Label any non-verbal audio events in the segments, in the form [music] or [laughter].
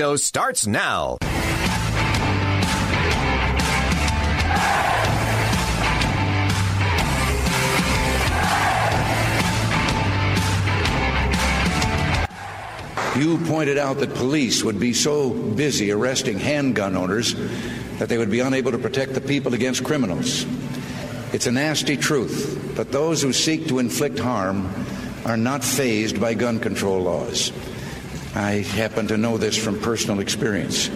Show starts now. You pointed out that police would be so busy arresting handgun owners that they would be unable to protect the people against criminals. It's a nasty truth, but those who seek to inflict harm are not fazed by gun control laws. I happen to know this from personal experience.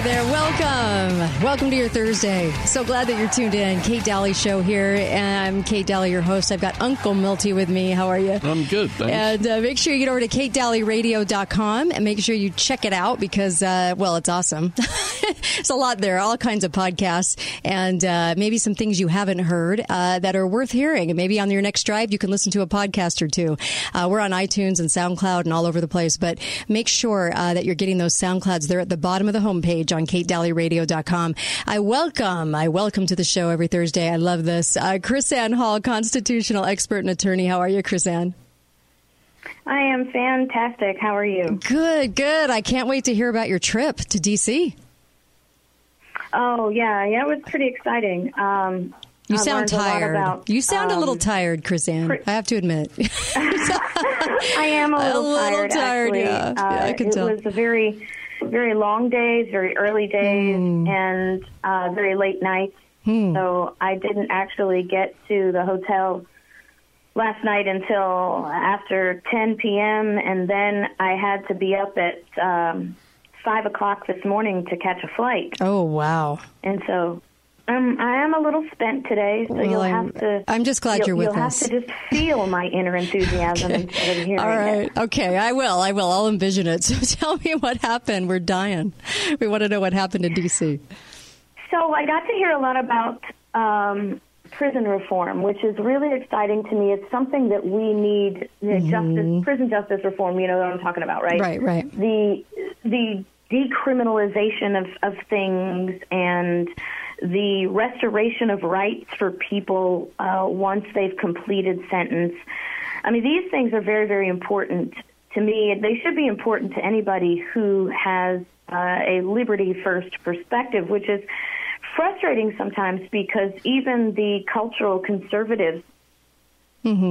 Hi there. Welcome. Welcome to your Thursday. So glad that you're tuned in. Kate Daly Show here. And I'm Kate Daly, your host. I've got Uncle Milty with me. How are you? I'm good, thanks. And uh, make sure you get over to katedalyradio.com and make sure you check it out because, uh, well, it's awesome. [laughs] There's a lot there, all kinds of podcasts, and uh, maybe some things you haven't heard uh, that are worth hearing. And maybe on your next drive, you can listen to a podcast or two. Uh, we're on iTunes and SoundCloud and all over the place, but make sure uh, that you're getting those SoundClouds. They're at the bottom of the homepage on katedalyradio.com. I welcome, I welcome to the show every Thursday. I love this. Uh, KrisAnne Hall, constitutional expert and attorney. How are you, KrisAnne? I am fantastic. How are you? Good, good. I can't wait to hear about your trip to D.C. Oh yeah, yeah, it was pretty exciting. Um, You sound a tired. about, you sound a little um, tired, KrisAnne. I have to admit. [laughs] [laughs] I am a A little, little tired. tired, yeah. Uh, Yeah, I can it tell. was a very, very long days, very early days, Hmm. and uh, very late nights. So I didn't actually get to the hotel last night until after 10 p.m. and then I had to be up at um, five o'clock this morning to catch a flight. oh, wow. And so um, I am a little spent today, so Well, you'll I'm- have to. I'm just glad you'll, you're with us. you'll have to just feel my inner enthusiasm [laughs] instead of hearing All right. it. Okay. I will. I will. I'll envision it. [laughs] So tell me what happened. We're dying. We want to know what happened in D.C. So I got to hear a lot about um, prison reform, which is really exciting to me. It's something that we need. You know, Justice, prison justice reform. You know what I'm talking about, right? Mm-hmm. Right, right. The the decriminalization of, of things and the restoration of rights for people uh, once they've completed sentence. I mean, these things are very, very important to me. They should be important to anybody who has uh, a liberty first perspective, which is frustrating sometimes because even the cultural conservatives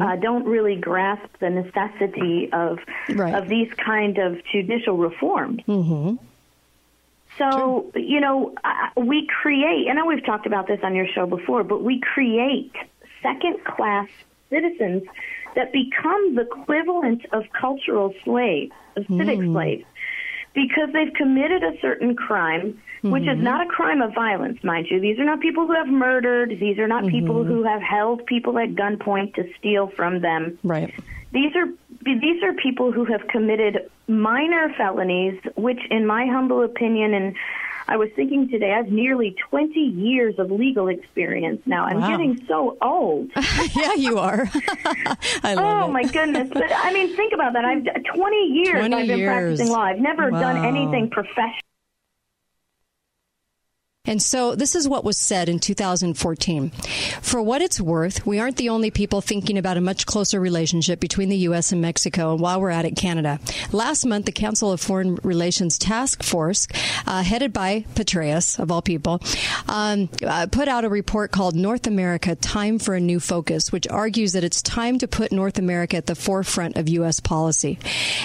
uh, don't really grasp the necessity of Right. of these kind of judicial reforms. So, you know, we create, I know we've talked about this on your show before, but we create second class citizens that become the equivalent of cultural slaves, of civic hmm. slaves, because they've committed a certain crime, which is hmm. not a crime of violence, mind you. These are not people who have murdered, these are not people mm-hmm. who have held people at gunpoint to steal from them. Right. These are these are people who have committed minor felonies, which, in my humble opinion, and I was thinking today, I have nearly 20 years of legal experience now. I'm Wow. getting so old. [laughs] yeah, you are. [laughs] I love Oh it. my goodness! But I mean, think about that. I've 20 years 20 I've been years. practicing law. I've never done anything professional. And so this is what was said in 2014. For what it's worth, we aren't the only people thinking about a much closer relationship between the U.S. and Mexico, and while we're at it, Canada. Last month, the Council of Foreign Relations Task Force, uh, headed by Petraeus, of all people, um, uh, put out a report called North America Time for a New Focus, which argues that it's time to put North America at the forefront of U.S. policy.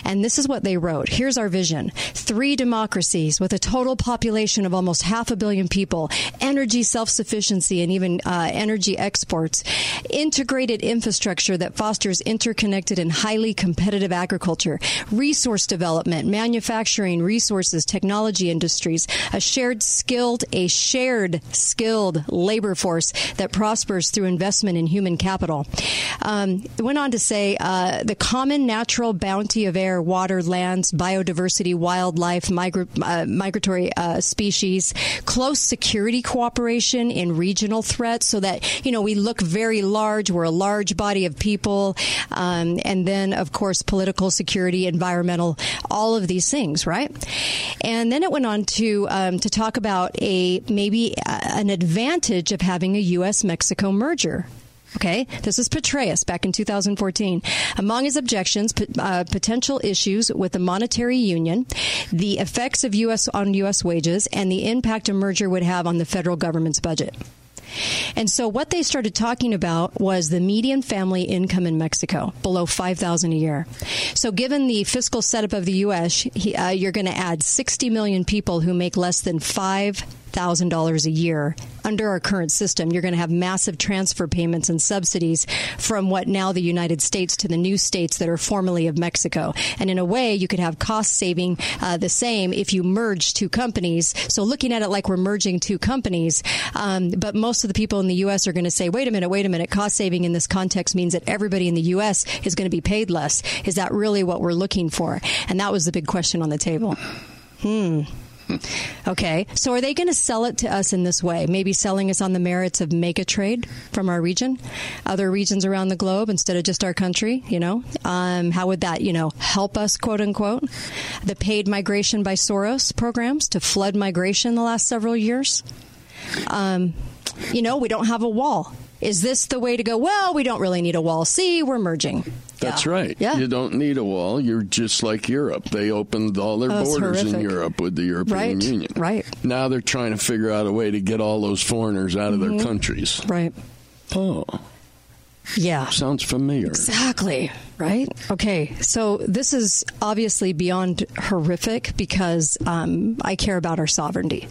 And this is what they wrote. Here's our vision. Three democracies with a total population of almost half a billion people, energy self-sufficiency and even uh, energy exports, integrated infrastructure that fosters interconnected and highly competitive agriculture, resource development, manufacturing, resources, technology industries, a shared skilled, a shared skilled labor force that prospers through investment in human capital. Um, went on to say uh, the common natural bounty of air, water, lands, biodiversity, wildlife, migra- uh, migratory uh, species, close security cooperation in regional threats, so that you know we look very large. We're a large body of people, um, and then of course political security, environmental, all of these things, right? And then it went on to um, to talk about a maybe an advantage of having a U.S. Mexico merger. Okay, this is Petraeus back in 2014. Among his objections, uh, potential issues with the monetary union, the effects of U.S. on U.S. wages, and the impact a merger would have on the federal government's budget. And so what they started talking about was the median family income in Mexico, below 5000 a year. So given the fiscal setup of the US, he, uh, you're going to add 60 million people who make less than 5 thousand dollars a year under our current system, you're going to have massive transfer payments and subsidies from what now the United States to the new states that are formerly of Mexico. And in a way, you could have cost saving uh, the same if you merge two companies. So looking at it like we're merging two companies, um, but most of the people in the U.S. are going to say, "Wait a minute, wait a minute." Cost saving in this context means that everybody in the U.S. is going to be paid less. Is that really what we're looking for? And that was the big question on the table. Hmm. [laughs] Okay, so are they going to sell it to us in this way? Maybe selling us on the merits of mega trade from our region, other regions around the globe instead of just our country? You know, um, how would that you know help us, quote unquote? The paid migration by Soros programs to flood migration the last several years. Um, you know, we don't have a wall. Is this the way to go? Well, we don't really need a wall. See, we're merging. That's right. Yeah. You don't need a wall. You're just like Europe. They opened all their oh, borders in Europe with the European right. Union. Right. Now they're trying to figure out a way to get all those foreigners out of mm-hmm. their countries. Right. Oh. Yeah. Sounds familiar. Exactly. Right? Okay. So this is obviously beyond horrific because um, I care about our sovereignty.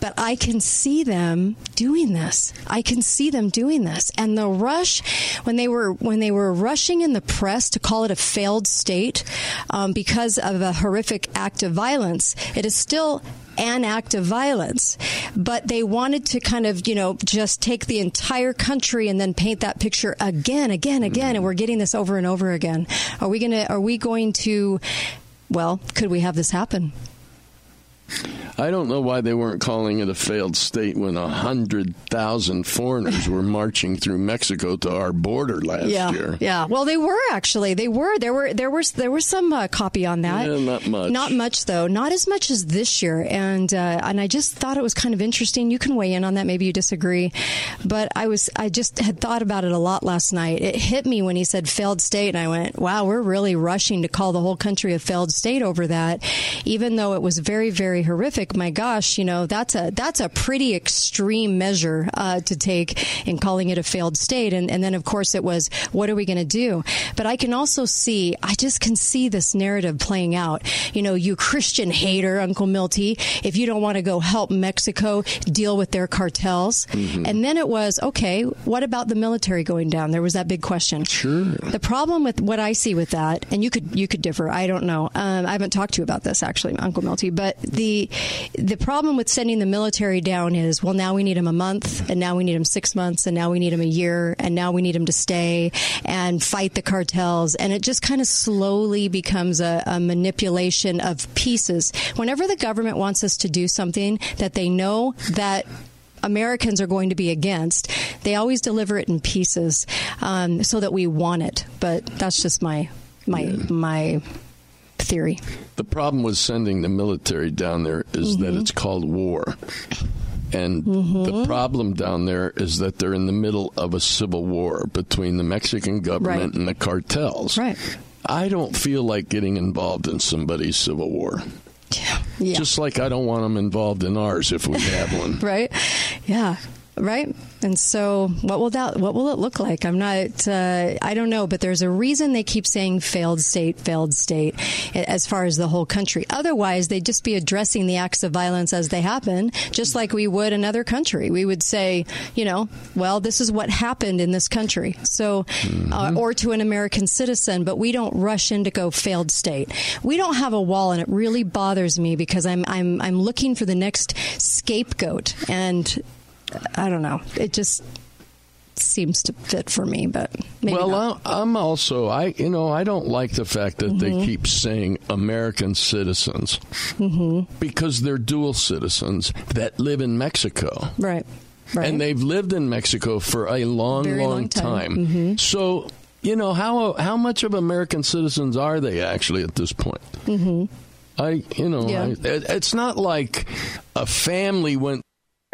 But I can see them doing this. I can see them doing this. And the rush, when they were when they were rushing in the press to call it a failed state um, because of a horrific act of violence, it is still an act of violence. But they wanted to kind of, you know, just take the entire country and then paint that picture again, again, again. And we're getting this over and over again. Are we going to, are we going to, well, could we have this happen? I don't know why they weren't calling it a failed state when a hundred thousand foreigners were marching through Mexico to our border last yeah, year. Yeah, well, they were actually. They were. There were. There was. There was some uh, copy on that. Yeah, not much. Not much though. Not as much as this year. And uh, and I just thought it was kind of interesting. You can weigh in on that. Maybe you disagree, but I was. I just had thought about it a lot last night. It hit me when he said failed state, and I went, "Wow, we're really rushing to call the whole country a failed state over that, even though it was very, very horrific." My gosh, you know that's a that's a pretty extreme measure uh, to take in calling it a failed state. And, and then of course it was, what are we going to do? But I can also see, I just can see this narrative playing out. You know, you Christian hater, Uncle Milty, if you don't want to go help Mexico deal with their cartels. Mm-hmm. And then it was, okay, what about the military going down? There was that big question. Sure. The problem with what I see with that, and you could you could differ. I don't know. Um, I haven't talked to you about this actually, Uncle Milty. But the the problem with sending the military down is, well, now we need them a month, and now we need them six months, and now we need them a year, and now we need them to stay and fight the cartels. And it just kind of slowly becomes a, a manipulation of pieces. Whenever the government wants us to do something that they know that Americans are going to be against, they always deliver it in pieces um, so that we want it. But that's just my my yeah. my theory. The problem with sending the military down there is mm-hmm. that it's called war. And mm-hmm. the problem down there is that they're in the middle of a civil war between the Mexican government right. and the cartels. Right. I don't feel like getting involved in somebody's civil war. Yeah. Just like I don't want them involved in ours if we have one. [laughs] right? Yeah. Right. And so, what will that? What will it look like? I'm not. Uh, I don't know. But there's a reason they keep saying failed state, failed state, as far as the whole country. Otherwise, they'd just be addressing the acts of violence as they happen, just like we would another country. We would say, you know, well, this is what happened in this country. So, mm-hmm. uh, or to an American citizen, but we don't rush in to go failed state. We don't have a wall, and it really bothers me because I'm I'm I'm looking for the next scapegoat and I don't know. It just seems to fit for me, but well, not. I'm also I you know I don't like the fact that mm-hmm. they keep saying American citizens mm-hmm. because they're dual citizens that live in Mexico, right? Right. And they've lived in Mexico for a long, long, long time. time. Mm-hmm. So you know how how much of American citizens are they actually at this point? Mm-hmm. I you know Yeah. I, it's not like a family went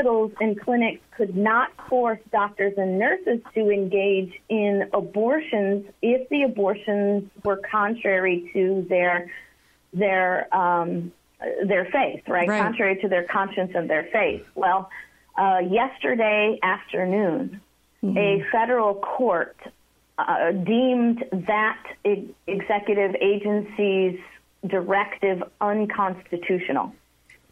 hospitals and clinics could not force doctors and nurses to engage in abortions if the abortions were contrary to their their um, their faith, right? right? Contrary to their conscience and their faith. Well, uh, yesterday afternoon, mm-hmm. a federal court uh, deemed that executive agency's directive unconstitutional.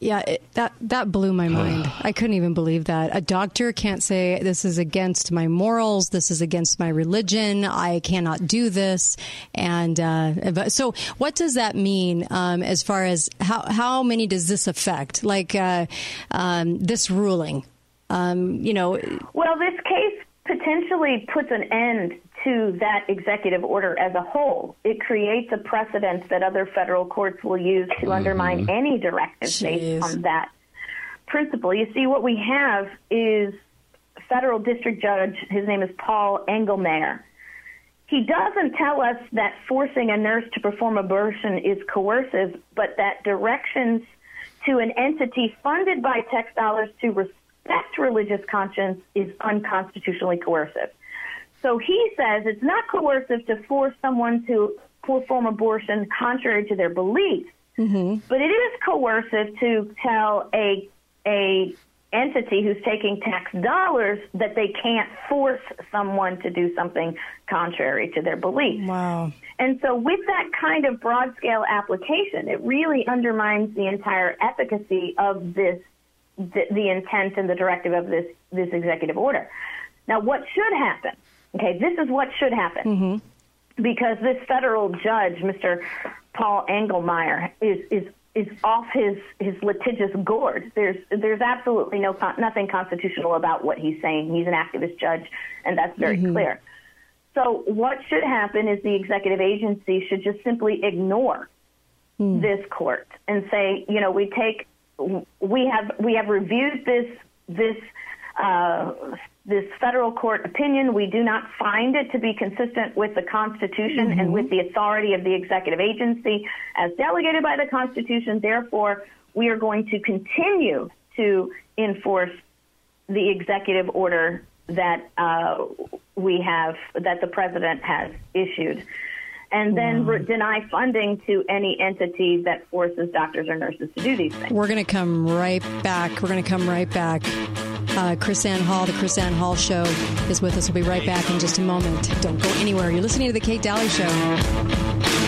Yeah, it, that that blew my [sighs] mind. I couldn't even believe that. A doctor can't say this is against my morals, this is against my religion. I cannot do this. And uh, so, what does that mean um, as far as how how many does this affect? Like uh, um, this ruling, um, you know. Well, this case potentially puts an end to that executive order as a whole. It creates a precedent that other federal courts will use to mm-hmm. undermine any directive Jeez. based on that principle. You see, what we have is federal district judge, his name is Paul Engelmayer. He doesn't tell us that forcing a nurse to perform abortion is coercive, but that directions to an entity funded by tax dollars to respect religious conscience is unconstitutionally coercive. So he says it's not coercive to force someone to perform abortion contrary to their beliefs, mm-hmm. but it is coercive to tell a a entity who's taking tax dollars that they can't force someone to do something contrary to their beliefs. Wow. And so with that kind of broad scale application, it really undermines the entire efficacy of this the, the intent and the directive of this this executive order. Now what should happen Okay, this is what should happen. Mm-hmm. Because this federal judge, Mr. Paul Engelmayer, is, is is off his his litigious gourd. There's there's absolutely no nothing constitutional about what he's saying. He's an activist judge, and that's very mm-hmm. clear. So what should happen is the executive agency should just simply ignore mm. this court and say, you know, we take we have we have reviewed this this uh, this federal court opinion. We do not find it to be consistent with the Constitution mm-hmm. and with the authority of the executive agency as delegated by the Constitution. Therefore, we are going to continue to enforce the executive order that uh, we have, that the president has issued and then wow. re- deny funding to any entity that forces doctors or nurses to do these things. We're going to come right back. We're going to come right back. Uh, KrisAnne Hall, the KrisAnne Hall Show, is with us. We'll be right back in just a moment. Don't go anywhere. You're listening to The Kate Daly Show.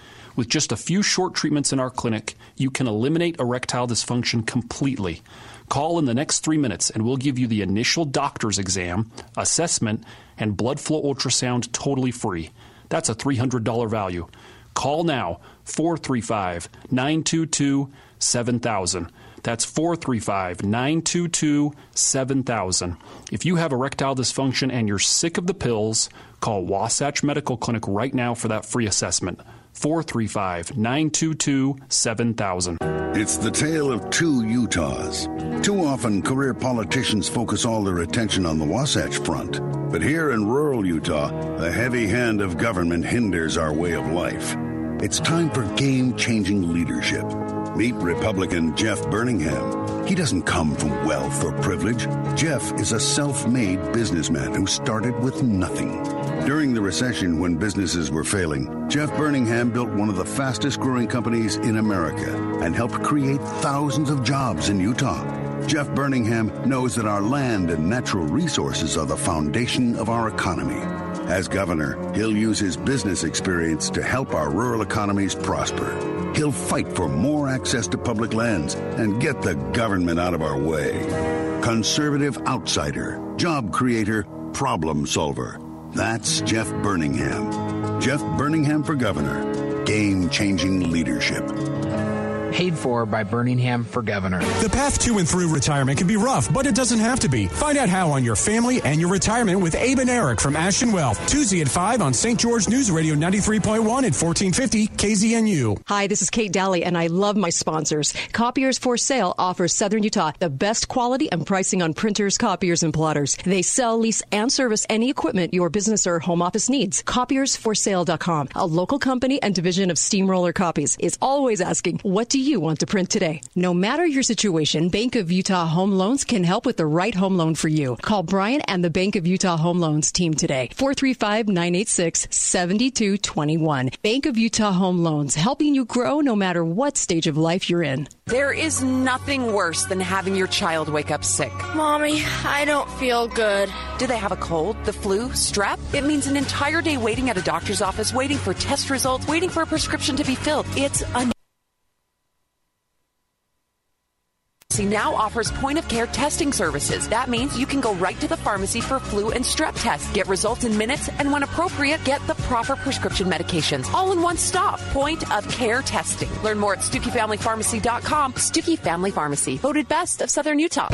With just a few short treatments in our clinic, you can eliminate erectile dysfunction completely. Call in the next three minutes and we'll give you the initial doctor's exam, assessment, and blood flow ultrasound totally free. That's a $300 value. Call now 435 922 7000. That's 435 922 7000. If you have erectile dysfunction and you're sick of the pills, call Wasatch Medical Clinic right now for that free assessment. 435 922 7000. It's the tale of two Utahs. Too often, career politicians focus all their attention on the Wasatch Front. But here in rural Utah, the heavy hand of government hinders our way of life. It's time for game changing leadership. Meet Republican Jeff Burningham. He doesn't come from wealth or privilege. Jeff is a self made businessman who started with nothing. During the recession, when businesses were failing, Jeff Burningham built one of the fastest growing companies in America and helped create thousands of jobs in Utah. Jeff Burningham knows that our land and natural resources are the foundation of our economy. As governor, he'll use his business experience to help our rural economies prosper. He'll fight for more access to public lands and get the government out of our way. Conservative outsider, job creator, problem solver. That's Jeff Burningham. Jeff Burningham for governor. Game changing leadership paid for by Burningham for governor. The path to and through retirement can be rough, but it doesn't have to be. Find out how on your family and your retirement with Abe and Eric from Ashton Wealth. Tuesday at 5 on St. George News Radio 93.1 at 1450 KZNU. Hi, this is Kate Daly, and I love my sponsors. Copiers for Sale offers Southern Utah the best quality and pricing on printers, copiers, and plotters. They sell, lease, and service any equipment your business or home office needs. Copiersforsale.com, a local company and division of Steamroller Copies, is always asking, what do you want to print today? No matter your situation, Bank of Utah Home Loans can help with the right home loan for you. Call Brian and the Bank of Utah Home Loans team today. 435 986 7221. Bank of Utah Home Loans, helping you grow no matter what stage of life you're in. There is nothing worse than having your child wake up sick. Mommy, I don't feel good. Do they have a cold, the flu, strep? It means an entire day waiting at a doctor's office, waiting for test results, waiting for a prescription to be filled. It's a now offers point of care testing services. That means you can go right to the pharmacy for flu and strep tests, get results in minutes, and when appropriate, get the proper prescription medications. All in one stop. Point of care testing. Learn more at StuckeyFamilyPharmacy.com. Stuckey Family Pharmacy, voted best of Southern Utah.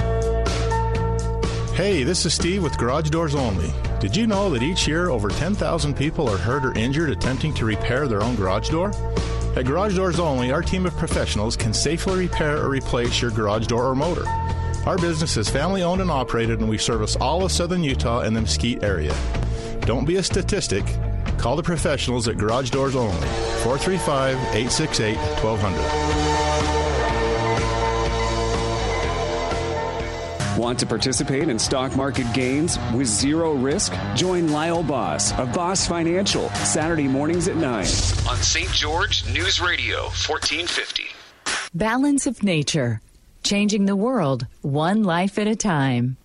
Hey, this is Steve with Garage Doors Only. Did you know that each year over 10,000 people are hurt or injured attempting to repair their own garage door? At Garage Doors Only, our team of professionals can safely repair or replace your garage door or motor. Our business is family owned and operated, and we service all of southern Utah and the Mesquite area. Don't be a statistic. Call the professionals at Garage Doors Only, 435 868 1200. Want to participate in stock market gains with zero risk? Join Lyle Boss of Boss Financial Saturday mornings at 9 on St. George News Radio 1450. Balance of Nature, changing the world one life at a time.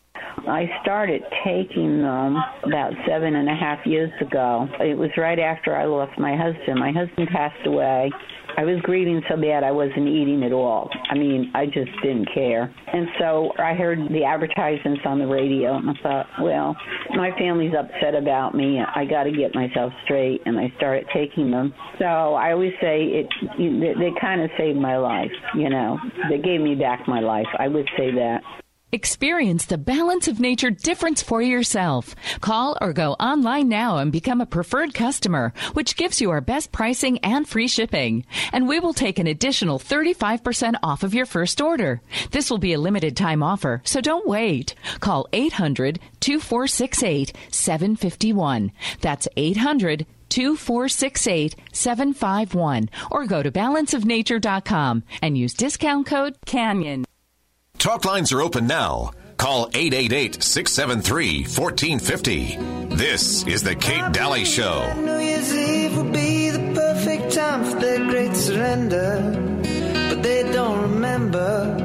I started taking them about seven and a half years ago. It was right after I lost my husband. My husband passed away I was grieving so bad I wasn't eating at all. I mean, I just didn't care. And so I heard the advertisements on the radio, and I thought, well, my family's upset about me. I got to get myself straight, and I started taking them. So I always say it. They, they kind of saved my life. You know, they gave me back my life. I would say that. Experience the balance of nature difference for yourself. Call or go online now and become a preferred customer, which gives you our best pricing and free shipping. And we will take an additional 35% off of your first order. This will be a limited time offer, so don't wait. Call 800 2468 751. That's 800 2468 751 or go to balanceofnature.com and use discount code CANYON. Talk lines are open now. Call 888 673 1450. This is The Kate Daly Show. New Year's Eve will be the perfect time for their great surrender, but they don't remember.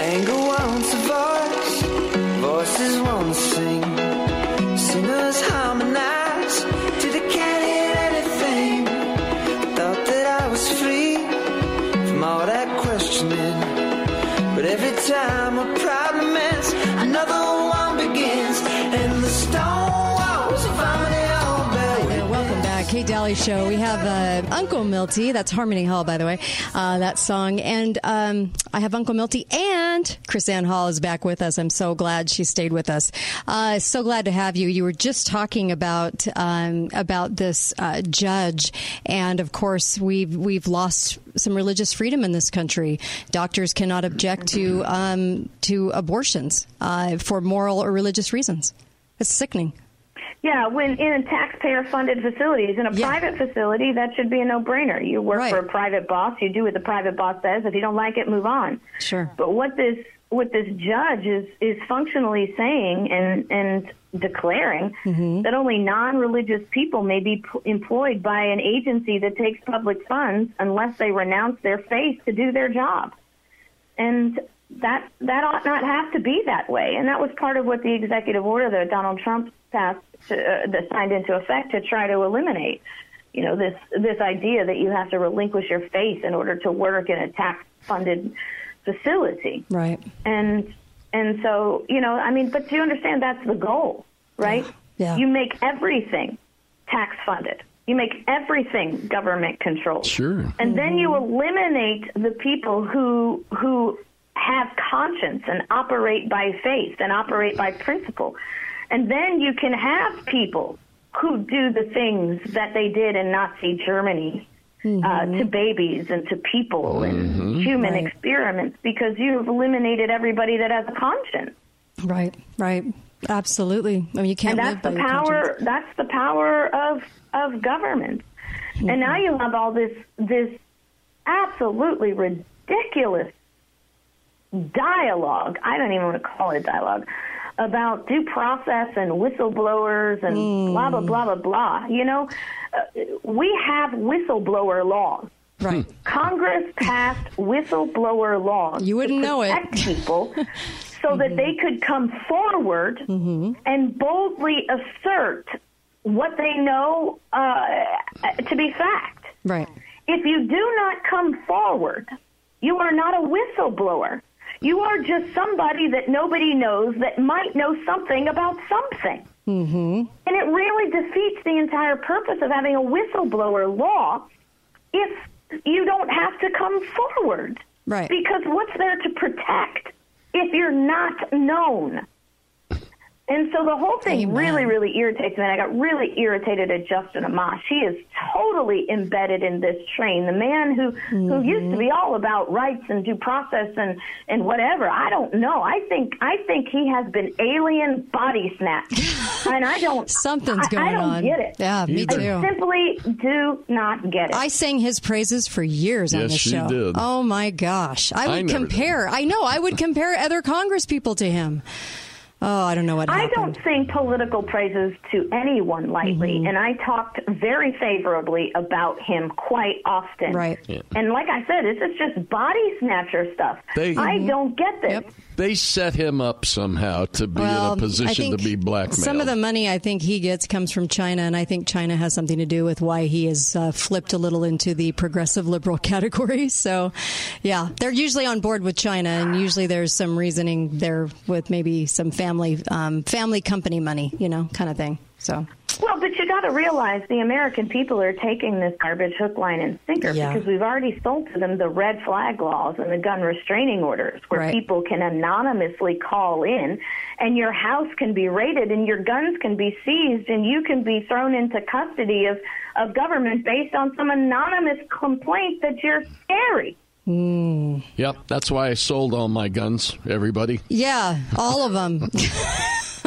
Anger wants a voice, voices won't sing. Harmonize till they can't hear anything. Thought that I was free from all that questioning. But every time a problem ends, another one Show. We have uh, Uncle Milty. That's Harmony Hall, by the way. Uh, that song, and um, I have Uncle Milty and KrisAnne Hall is back with us. I'm so glad she stayed with us. Uh, so glad to have you. You were just talking about um, about this uh, judge, and of course we've we've lost some religious freedom in this country. Doctors cannot object to um, to abortions uh, for moral or religious reasons. It's sickening. Yeah, when in taxpayer-funded facilities, in a yeah. private facility, that should be a no-brainer. You work right. for a private boss, you do what the private boss says. If you don't like it, move on. Sure. But what this what this judge is is functionally saying and and declaring mm-hmm. that only non-religious people may be p- employed by an agency that takes public funds unless they renounce their faith to do their job. And that that ought not have to be that way. And that was part of what the executive order that Donald Trump passed to, uh, that signed into effect to try to eliminate. You know this this idea that you have to relinquish your faith in order to work in a tax funded facility. Right. And and so, you know, I mean, but do you understand that's the goal, right? Yeah. You make everything tax funded. You make everything government controlled. Sure. And then you eliminate the people who who have conscience and operate by faith and operate by principle. And then you can have people who do the things that they did in Nazi Germany uh, mm-hmm. to babies and to people and mm-hmm. human Right. experiments because you've eliminated everybody that has a conscience. Right, right. Absolutely. I mean, you can't and live that's the power. conscience. That's the power of of government. And mm-hmm. now you have all this this absolutely ridiculous dialogue. I don't even want to call it a dialogue about due process and whistleblowers and blah blah blah blah blah. You know, uh, we have whistleblower laws. Right. Congress passed whistleblower laws. You wouldn't to know it. people [laughs] so that they could come forward and boldly assert what they know uh, to be fact. Right. If you do not come forward, you are not a whistleblower. You are just somebody that nobody knows that might know something about something. Mm-hmm. And it really defeats the entire purpose of having a whistleblower law if you don't have to come forward. Right. Because what's there to protect if you're not known? And so the whole thing really, really irritates me. And I got really irritated at Justin Amash. He is totally embedded in this train. The man who who mm-hmm. used to be all about rights and due process and and whatever. I don't know. I think I think he has been alien body snatched, [laughs] and I don't. Something's I- going I, don't on. get it. Yeah, me I too. simply do not get it. I sang his praises for years on Yes, the she show. did. Oh my gosh. I I would never compare. I know. I would compare other Congress people to him. Oh, I don't know what I happened. don't sing political praises to anyone lightly, Mm-hmm. and I talked very favorably about him quite often. Right. Yeah. And like I said, this is just body snatcher stuff. They- I Mm-hmm. don't get this. They set him up somehow to be Well, in a position to be blackmailed. Some of the money I think he gets comes from China, and I think China has something to do with why he has uh, flipped a little into the progressive liberal [laughs] category. So, yeah, they're usually on board with China, and usually there's some reasoning there with maybe some family um, family company money, you know, kind of thing. So, Well, but you got to realize the American people are taking this garbage hook, line, and sinker Yeah. because we've already sold to them the red flag laws and the gun restraining orders, where Right. people can anonymously call in, and your house can be raided, and your guns can be seized, and you can be thrown into custody of of government based on some anonymous complaint that you're scary. Yep, that's why I sold all my guns. Everybody, yeah, all of them. [laughs]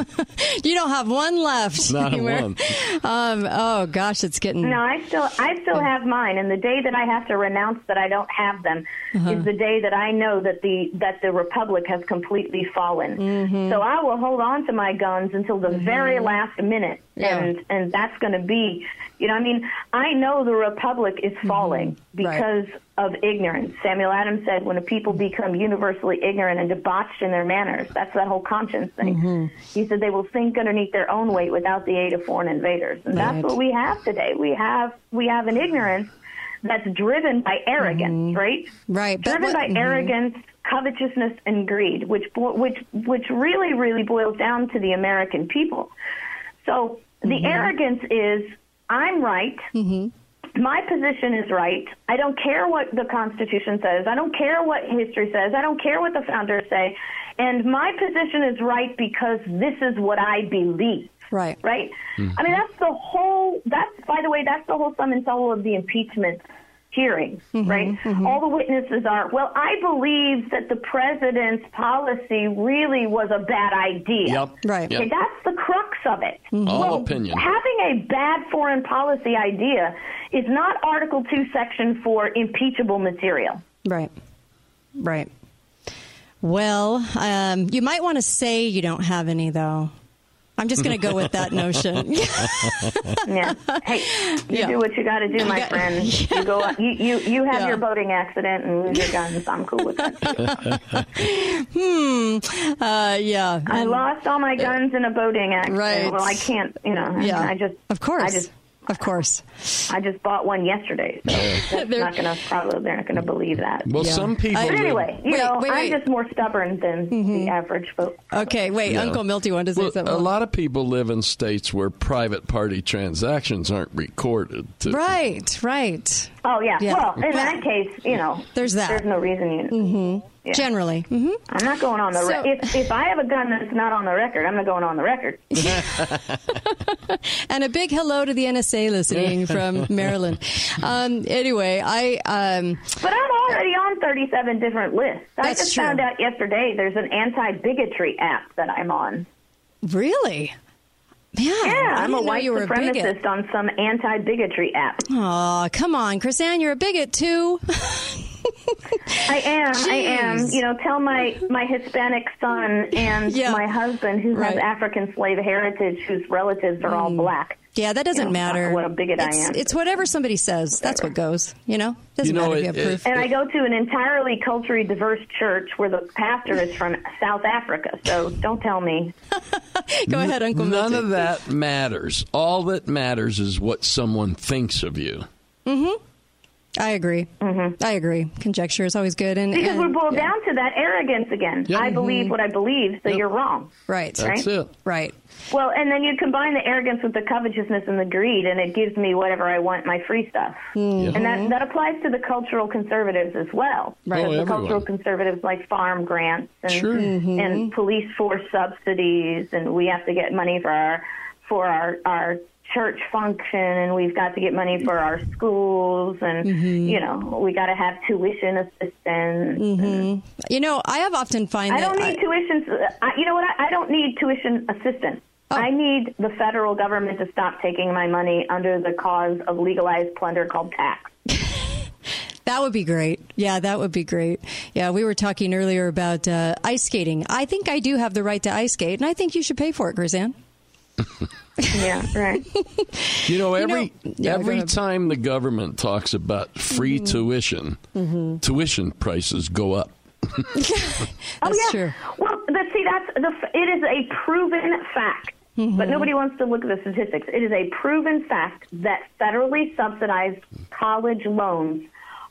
[laughs] you don't have one left. Not anywhere. one. Um, oh gosh, it's getting. No, I still I still have mine, and the day that I have to renounce that I don't have them Uh-huh. is the day that I know that the that the republic has completely fallen. Mm-hmm. So I will hold on to my guns until the very last minute, Yeah. and and that's going to be, you know, I mean, I know the republic is Mm-hmm. falling because of ignorance. Samuel Adams said, when a people become universally ignorant and debauched in their manners, that's that whole conscience thing. Mm-hmm. He said they will sink underneath their own weight without the aid of foreign invaders, and Right. that's what we have today. We have we have an ignorance that's driven by arrogance, right? Mm-hmm. Right, but Driven what- by mhm. arrogance, covetousness, and greed, which which which really really boils down to the American people. So the Mm-hmm. arrogance is I'm right. Mm-hmm. My position is right. I don't care what the Constitution says. I don't care what history says. I don't care what the founders say. And my position is right because this is what I believe. Right. Right? Mm-hmm. I mean, that's the whole, that's, by the way, that's the whole sum and soul of the impeachment hearing, mm-hmm, right? Mm-hmm. All the witnesses are, well, I believe that the president's policy really was a bad idea. Yep. Right. Okay, that's the crux of it. Mm-hmm. All well, opinion. Having a bad foreign policy idea is not Article 2, Section 4 impeachable material. Right. Right. Well, um, you might want to say you don't have any, though. I'm just going to go with that notion. [laughs] [laughs] Yeah. Hey, you Yeah. do what you got to do, my got- friend. [laughs] You go. You you, you have Yeah. your boating accident and lose your guns. I'm cool with that. hmm. Uh, yeah. I And- lost all my guns in a boating accident. Right. Well, I can't. You know. Yeah. I just. Of course. I just Of course. I just bought one yesterday, so that's not going to probably they're not going to believe that. Well, some people. But anyway, you Wait, know, wait, I'm just more stubborn than the average folk. Okay, wait. Yeah. Uncle Milty wanted to say Well, something. a lot of people live in states where private party transactions aren't recorded. To, Right, right. Oh yeah. Yeah. Well, in that case, you know, There's that. There's no reason you. Mm-hmm. Yeah. Generally. hmm I'm not going on the. So- re- if if I have a gun that's not on the record, I'm not going on the record. [laughs] [laughs] And a big hello to the NSA listening [laughs] from Maryland. Um, anyway, I. Um, But I'm already on 37 different lists. I just true. found out yesterday there's an anti-bigotry app that I'm on. really? Yeah. Yeah, I I'm a white you were a supremacist on some anti-bigotry app. Oh, come on, KrisAnne, you're a bigot too. I am. I am. You know, tell my my Hispanic son and Yeah. my husband, who Right. Mm. has African slave heritage, whose relatives are all black. Yeah, that doesn't You know, matter. what a bigot I am. It's whatever somebody says. That's what goes. You know, doesn't You know, matter if you it- have proof. And I go to an entirely culturally diverse church where the pastor is from South Africa. So don't tell me. [laughs] Go ahead, Uncle. None Milty. of that matters. All that matters is what someone thinks of you. Mm-hmm. I agree. Mm-hmm. I agree. Conjecture is always good, and Because and- we're boiled yeah. down to that arrogance again. Yep. I believe what I believe, so you're wrong. Right. That's Right? it. Right. Well, and then you combine the arrogance with the covetousness and the greed, and it gives me whatever I want, my free stuff. Mm-hmm. And that, that applies to the cultural conservatives as well. Right. Oh, the cultural conservatives like farm grants and, Sure. Mm-hmm. and police force subsidies, and we have to get money for our for our our church function, and we've got to get money for our schools, and Mm-hmm. you know we got to have tuition assistance. hmm You know, I have often find I don't need tuition. I, you know what? I, I don't need tuition assistance. Oh. I need the federal government to stop taking my money under the cause of legalized plunder called tax. [laughs] That would be great. Yeah, that would be great. Yeah, we were talking earlier about uh, ice skating. I think I do have the right to ice skate, and I think you should pay for it, KrisAnne. [laughs] yeah, right. [laughs] You know, every yeah, every time the government talks about free Mm-hmm. tuition, tuition prices go up. [laughs] [laughs] That's oh yeah. true. Well, but see, that's the. It is a proven fact. Mm-hmm. But nobody wants to look at the statistics. It is a proven fact that federally subsidized college loans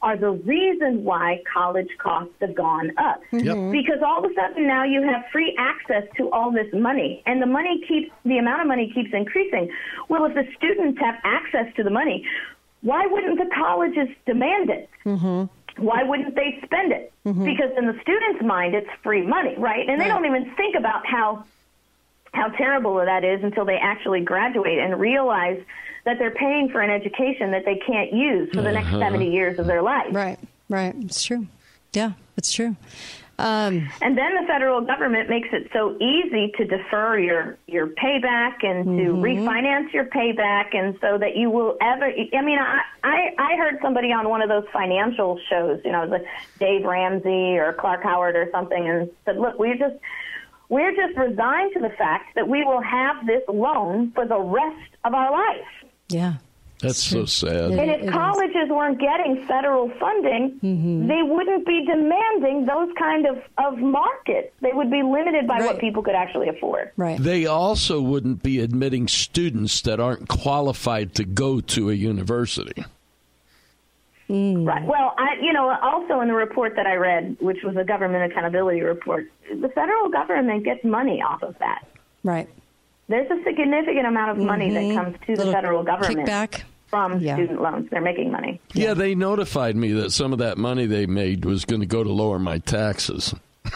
are the reason why college costs have gone up. Mm-hmm. Because all of a sudden now you have free access to all this money, and the money keeps the amount of money keeps increasing. Well, if the students have access to the money, why wouldn't the colleges demand it? Mm-hmm. Why wouldn't they spend it? Because in the student's mind, it's free money, right? And they Right. don't even think about how how terrible that is until they actually graduate and realize that they're paying for an education that they can't use for the next Uh-huh. 70 years of their life. Right, right. It's true. Yeah, it's true. Um, And then the federal government makes it so easy to defer your your payback and to Mm-hmm. refinance your payback, and so that you will ever. I mean, I, I I heard somebody on one of those financial shows, you know, it was like Dave Ramsey or Clark Howard or something, and said, "Look, we're just we're just resigned to the fact that we will have this loan for the rest of our life." Yeah. That's so sad. And if colleges weren't getting federal funding, Mm-hmm. they wouldn't be demanding those kind of, of markets. They would be limited by what people could actually afford. Right. They also wouldn't be admitting students that aren't qualified to go to a university. Mm. Right. Well, I, you know, also in the report that I read, which was a government accountability report, the federal government gets money off of that. Right. There's a significant amount of money that mm-hmm. comes to the federal government kickback. from Yeah. student loans. They're making money. Yeah. they notified me that some of that money they made was going to go to lower my taxes. [laughs]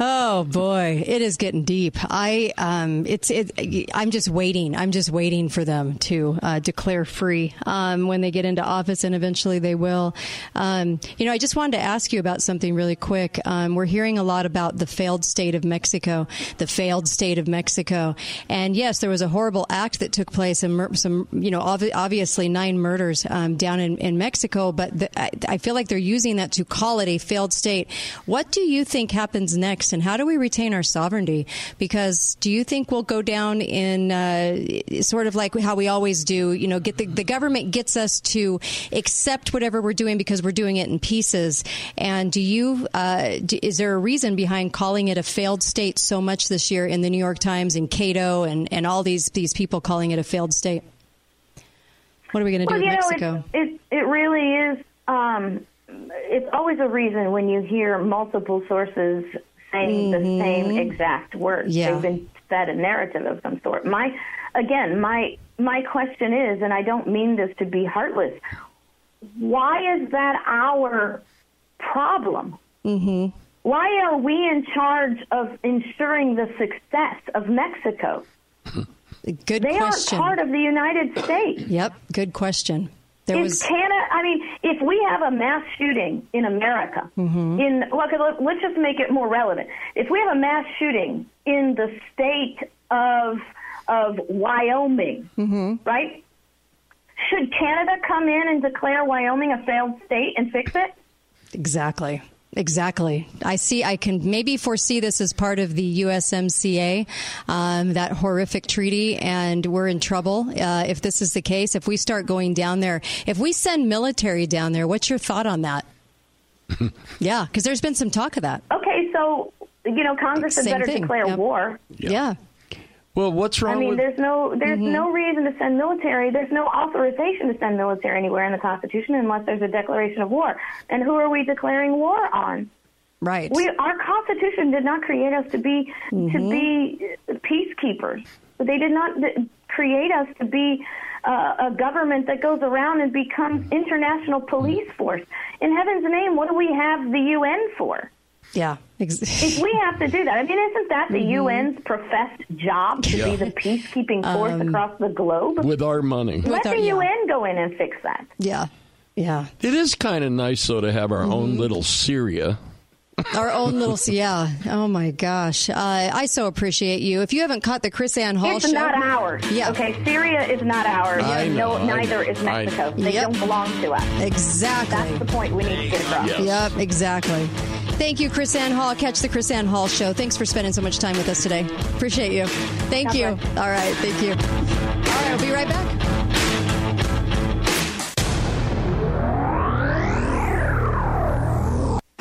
Oh boy, it is getting deep. I um, it's it. I'm just waiting. I'm just waiting for them to uh, declare free um, when they get into office, and eventually they will. Um, you know, I just wanted to ask you about something really quick. Um, we're hearing a lot about the failed state of Mexico, the failed state of Mexico, and yes, there was a horrible act that took place, and some, you know, obvi- obviously nine murders um, down in, in Mexico. But the, I, I feel like they're using that to call it a failed state. What do you think happens next and how do we retain our sovereignty? Because do you think we'll go down in uh, sort of like how we always do? You know, get the, the government gets us to accept whatever we're doing because we're doing it in pieces. And do you uh, do, is there a reason behind calling it a failed state so much this year in the New York Times and Cato and, and all these these people calling it a failed state? What are we going to well, do with Mexico? Know, it, it, it really is. Um, it's always a reason when you hear multiple sources saying the Mhm. same exact words. Yeah. They've been fed a narrative of some sort. My, again, my my question is, and I don't mean this to be heartless. Why is that our problem? Mm-hmm. Why are we in charge of ensuring the success of Mexico? Good they question. aren't part of the United States. Yep, good question. There is was Canada? I mean, if we have a mass shooting in America, Mhm. in look, let- let's just make it more relevant. If we have a mass shooting in the state of of Wyoming, Mm-hmm. right? Should Canada come in and declare Wyoming a failed state and fix it? Exactly. Exactly. I see. I can maybe foresee this as part of the USMCA, um, that horrific treaty, and we're in trouble uh, if this is the case. If we start going down there, if we send military down there, what's your thought on that? [laughs] yeah, because there's been some talk of that. Okay, so you know, Congress had better thing. declare Yep. war. Yeah. Well, what's wrong I mean, with there's no there's Mm-hmm. no reason to send military. There's no authorization to send military anywhere in the Constitution unless there's a declaration of war. And who are we declaring war on? Right. We our Constitution did not create us to be to Mm-hmm. be peacekeepers. They did not create us to be uh, a government that goes around and becomes international police force. In heaven's name, what do we have the UN for? Yeah. If we have to do that, I mean, isn't that the Mm-hmm. UN's professed job to Yeah. be the peacekeeping force Um, across the globe? with our money? Let our- the yeah. UN go in and fix that. Yeah. Yeah. It is kind of nice, though, to have our own Mm-hmm. little Syria. Our own little, [laughs] yeah. Oh my gosh. Uh, I so appreciate you. If you haven't caught the KrisAnne Hall It's show, not ours. Yeah. Okay, Syria is not ours. I know, no, I neither know. is I- Mexico. They Yep. don't belong to us. Exactly. That's the point we need to get across. Yes. Yep, exactly. Thank you, KrisAnne Hall. Catch the KrisAnne Hall show. Thanks for spending so much time with us today. Appreciate you. Thank you. bless. All right, thank you. All right, I'll be right back.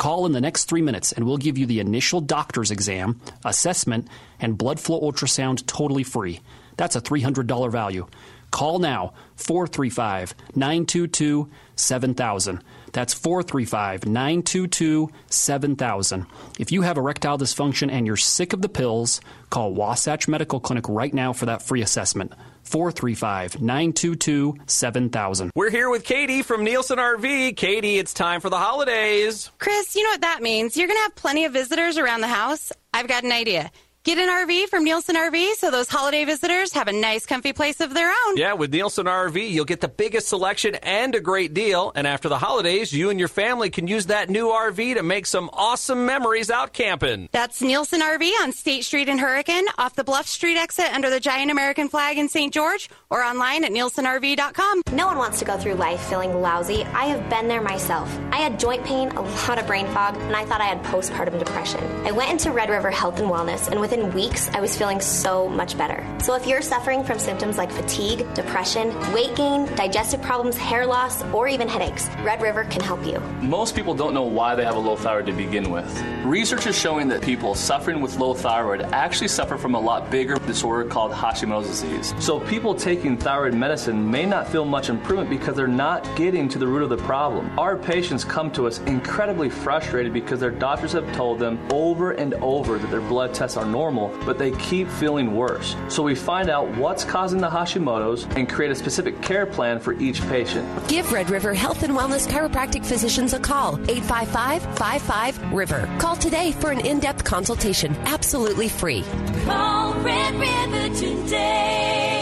Call in the next three minutes and we'll give you the initial doctor's exam, assessment, and blood flow ultrasound totally free. That's a $300 value. Call now 435 922 7000. That's 435 922 7000. If you have erectile dysfunction and you're sick of the pills, call Wasatch Medical Clinic right now for that free assessment. 435 922 7000. We're here with Katie from Nielsen RV. Katie, it's time for the holidays. Chris, you know what that means. You're going to have plenty of visitors around the house. I've got an idea. Get an RV from Nielsen RV so those holiday visitors have a nice, comfy place of their own. Yeah, with Nielsen RV, you'll get the biggest selection and a great deal. And after the holidays, you and your family can use that new RV to make some awesome memories out camping. That's Nielsen RV on State Street in Hurricane, off the Bluff Street exit under the giant American flag in St. George, or online at nielsenrv.com. No one wants to go through life feeling lousy. I have been there myself. I had joint pain, a lot of brain fog, and I thought I had postpartum depression. I went into Red River Health and Wellness, and within weeks, I was feeling so much better. So if you're suffering from symptoms like fatigue, depression, weight gain, digestive problems, hair loss, or even headaches, Red River can help you. Most people don't know why they have a low thyroid to begin with. Research is showing that people suffering with low thyroid actually suffer from a lot bigger disorder called Hashimoto's disease. So people taking thyroid medicine may not feel much improvement because they're not getting to the root of the problem. Our patients come to us incredibly frustrated because their doctors have told them over and over that their blood tests are normal normal, but they keep feeling worse. So we find out what's causing the Hashimoto's and create a specific care plan for each patient. Give Red River Health and Wellness Chiropractic Physicians a call, 855 55 River. Call today for an in depth consultation, absolutely free. Call Red River today.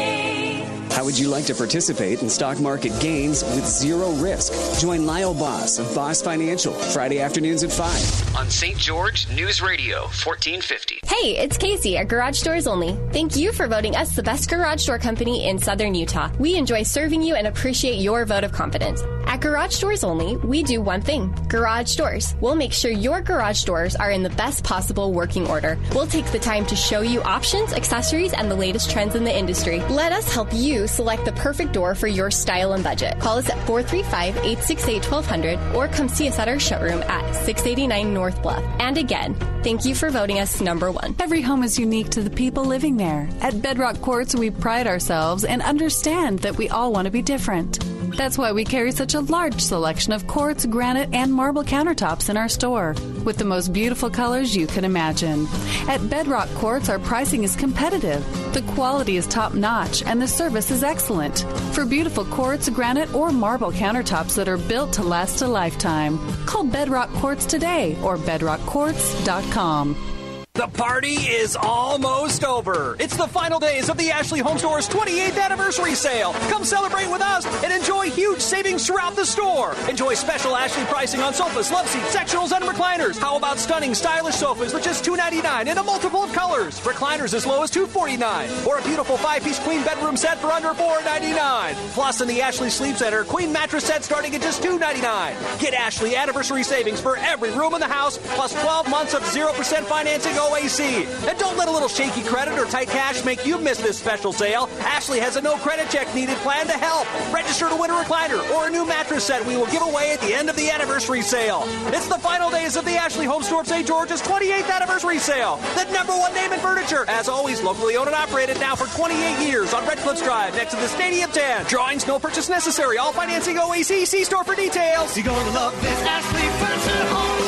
How would you like to participate in stock market gains with zero risk? Join Lyle Boss of Boss Financial Friday afternoons at 5 on St. George News Radio 1450. Hey, it's Casey at Garage Doors Only. Thank you for voting us the best garage door company in southern Utah. We enjoy serving you and appreciate your vote of confidence. At Garage Doors Only, we do one thing garage doors. We'll make sure your garage doors are in the best possible working order. We'll take the time to show you options, accessories, and the latest trends in the industry. Let us help you select the perfect door for your style and budget. Call us at 435 868 1200 or come see us at our showroom at 689 North Bluff. And again, thank you for voting us number one. Every home is unique to the people living there. At Bedrock Quartz, we pride ourselves and understand that we all want to be different. That's why we carry such a large selection of quartz, granite, and marble countertops in our store, with the most beautiful colors you can imagine. At Bedrock Quartz, our pricing is competitive, the quality is top notch, and the service is excellent. For beautiful quartz, granite, or marble countertops that are built to last a lifetime, call Bedrock Quartz today or bedrockquartz.com. The party is almost over. It's the final days of the Ashley Home Store's 28th anniversary sale. Come celebrate with us and enjoy huge savings throughout the store. Enjoy special Ashley pricing on sofas, love seats, sectionals, and recliners. How about stunning, stylish sofas for just $2.99 in a multiple of colors? Recliners as low as $2.49, or a beautiful five-piece queen bedroom set for under $4.99. Plus, in the Ashley Sleep Center, queen mattress set starting at just $2.99. Get Ashley anniversary savings for every room in the house, plus 12 months of 0% financing And don't let a little shaky credit or tight cash make you miss this special sale. Ashley has a no credit check needed plan to help. Register to win a recliner or a new mattress set we will give away at the end of the anniversary sale. It's the final days of the Ashley Home Store of St. George's 28th anniversary sale. The number one name in furniture. As always, locally owned and operated now for 28 years on Red Cliffs Drive next to the Stadium 10. Drawings, no purchase necessary. All financing OAC. See store for details. You're going to love this Ashley Furniture Home.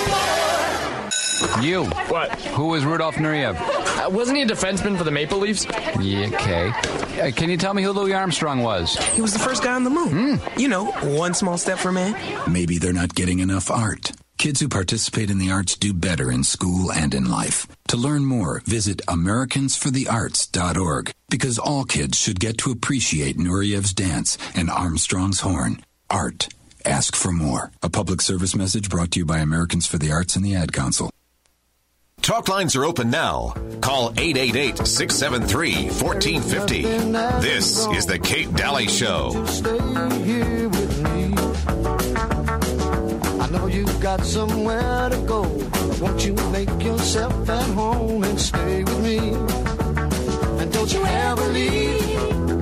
You. What? Who was Rudolph Nureyev? Uh, wasn't he a defenseman for the Maple Leafs? Yeah, okay. Uh, can you tell me who Louis Armstrong was? He was the first guy on the moon. You know, one small step for man. Maybe they're not getting enough art. Kids who participate in the arts do better in school and in life. To learn more, visit AmericansForTheArts.org because all kids should get to appreciate Nureyev's dance and Armstrong's horn. Art. Ask for more. A public service message brought to you by Americans for the Arts and the Ad Council. Talk lines are open now. Call 888 673 1450. This is The Kate Daly Show. I know you've got somewhere to go. Won't you make yourself at home and stay with me? And don't you ever leave.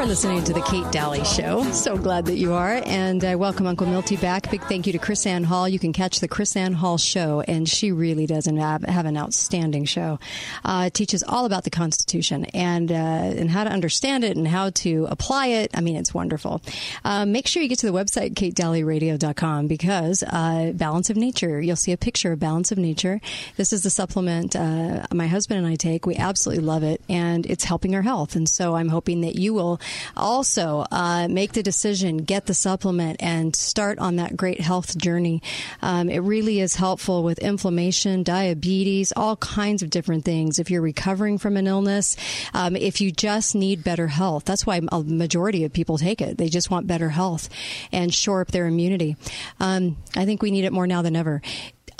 Are listening to the Kate Daly Show. So glad that you are. And I welcome Uncle Milty back. Big thank you to KrisAnne Hall. You can catch the KrisAnne Hall Show, and she really does have, have an outstanding show. Uh, it teaches all about the Constitution and uh, and how to understand it and how to apply it. I mean, it's wonderful. Uh, make sure you get to the website, katedalyradio.com, because uh, Balance of Nature, you'll see a picture of Balance of Nature. This is the supplement uh, my husband and I take. We absolutely love it, and it's helping our health. And so I'm hoping that you will also uh, make the decision, get the supplement, and start on that great health journey. Um, it really is helpful with inflammation, diabetes, all kinds of different things. If you're recovering from an illness, um, if you just need better health, that's why a majority of people take it. They just want better health and shore up their immunity. Um, I think we need it more now than ever.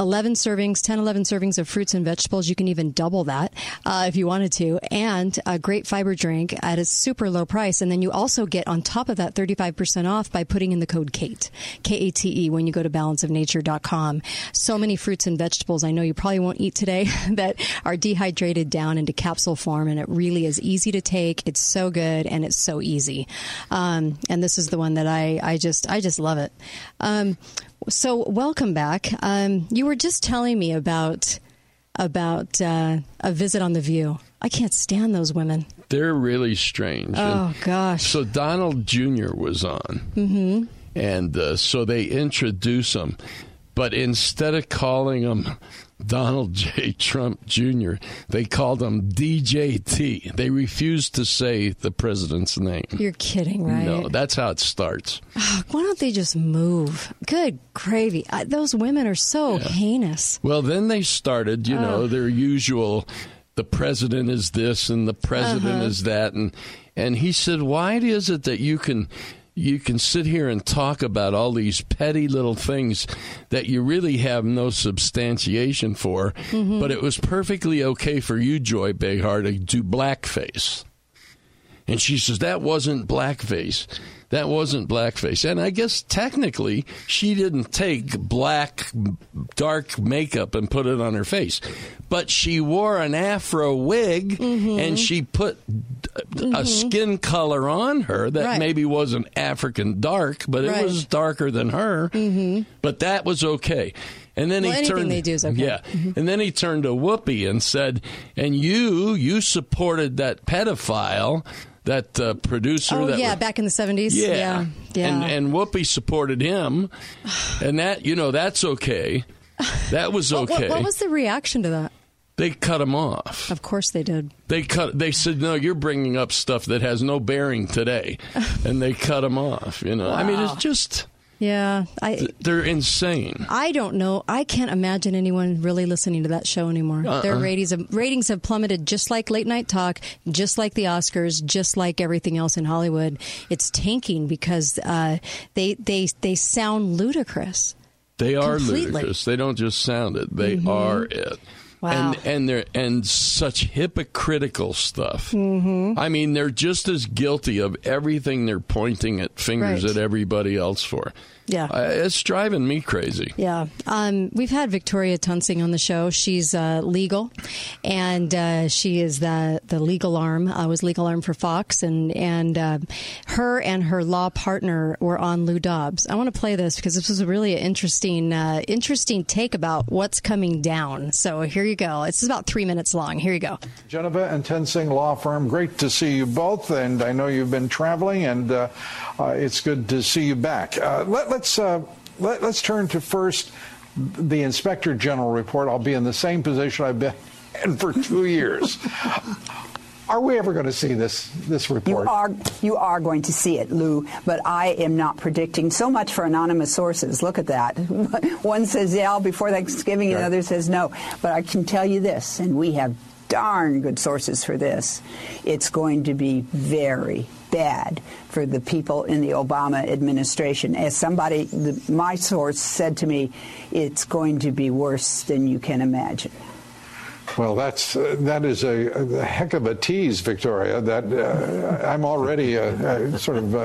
11 servings, 10, 11 servings of fruits and vegetables. You can even double that uh, if you wanted to. And a great fiber drink at a super low price. And then you also get on top of that 35% off by putting in the code KATE, K A T E, when you go to balanceofnature.com. So many fruits and vegetables I know you probably won't eat today [laughs] that are dehydrated down into capsule form. And it really is easy to take. It's so good and it's so easy. Um, and this is the one that I, I just, I just love it. Um, so welcome back. Um, you were just telling me about about uh, a visit on the View. I can't stand those women. They're really strange. Oh And gosh. So Donald Jr. was on, Mm-hmm. and uh, so they introduce him. But instead of calling him Donald J. Trump Jr., they called him DJT. They refused to say the president's name. You're kidding, right? No, that's how it starts. Oh, why don't they just move? Good gravy. I, those women are so heinous. Well, then they started, you know, Oh. their usual the president is this and the president Uh-huh. is that and and he said, "Why is it that you can you can sit here and talk about all these petty little things that you really have no substantiation for, Mhm. but it was perfectly okay for you, Joy Behar, to do blackface." And she says, That wasn't blackface. That wasn't blackface. And I guess technically she didn't take black, dark makeup and put it on her face. But she wore an afro wig mm-hmm. and she put a mm-hmm. skin color on her that Right. maybe wasn't African dark, but it was darker than her. Mm-hmm. But that was okay. And then Well, he turned. they do is okay. Yeah, and then he turned to Whoopi and said, "And you, you supported that pedophile, that uh, producer Oh that yeah, was- back in the seventies. yeah, yeah, yeah. And, and Whoopi supported him, [sighs] and that you know that's okay. That was okay. What, what was the reaction to that? they cut him off. Of course they did. They cut. They said, "No, you're bringing up stuff that has no bearing today," [laughs] and they cut him off. You know, I mean, it's just Yeah, I they're insane. I don't know. I can't imagine anyone really listening to that show anymore. Uh-uh. Their ratings have, ratings have plummeted, just like late night talk, just like the Oscars, just like everything else in Hollywood. It's tanking because uh, they they they sound ludicrous. They are Completely. ludicrous. They don't just sound it. They Mhm. are it. Wow. And and they're and such hypocritical stuff. Mm-hmm. I mean, they're just as guilty of everything they're pointing at fingers Right. at everybody else for. Yeah. Uh, it's driving me crazy. Yeah. Um, we've had Victoria Toensing on the show. She's uh, legal, and uh, she is the the legal arm. I was legal arm for Fox, and and uh, her and her law partner were on Lou Dobbs. I want to play this because this was a really interesting uh, interesting take about what's coming down. So here you go. It's about three minutes long. Here you go. Geneva and Toensing Law Firm, great to see you both, and I know you've been traveling, and uh, uh, it's good to see you back. Uh, let, let's uh, let, let's turn to first the Inspector General report. I'll be in the same position I've been in for two years. [laughs] Are we ever going to see this this report? You are you are going to see it, Lou, but I am not predicting so much for anonymous sources. Look at that. [laughs] One says yeah before Thanksgiving, and Right. another says no. But I can tell you this, and we have darn good sources for this. It's going to be very bad for the people in the Obama administration. As somebody, the, my source said to me, it's going to be worse than you can imagine. Well, that's uh, that is a, a heck of a tease, Victoria. That uh, I'm already uh, uh, sort of uh,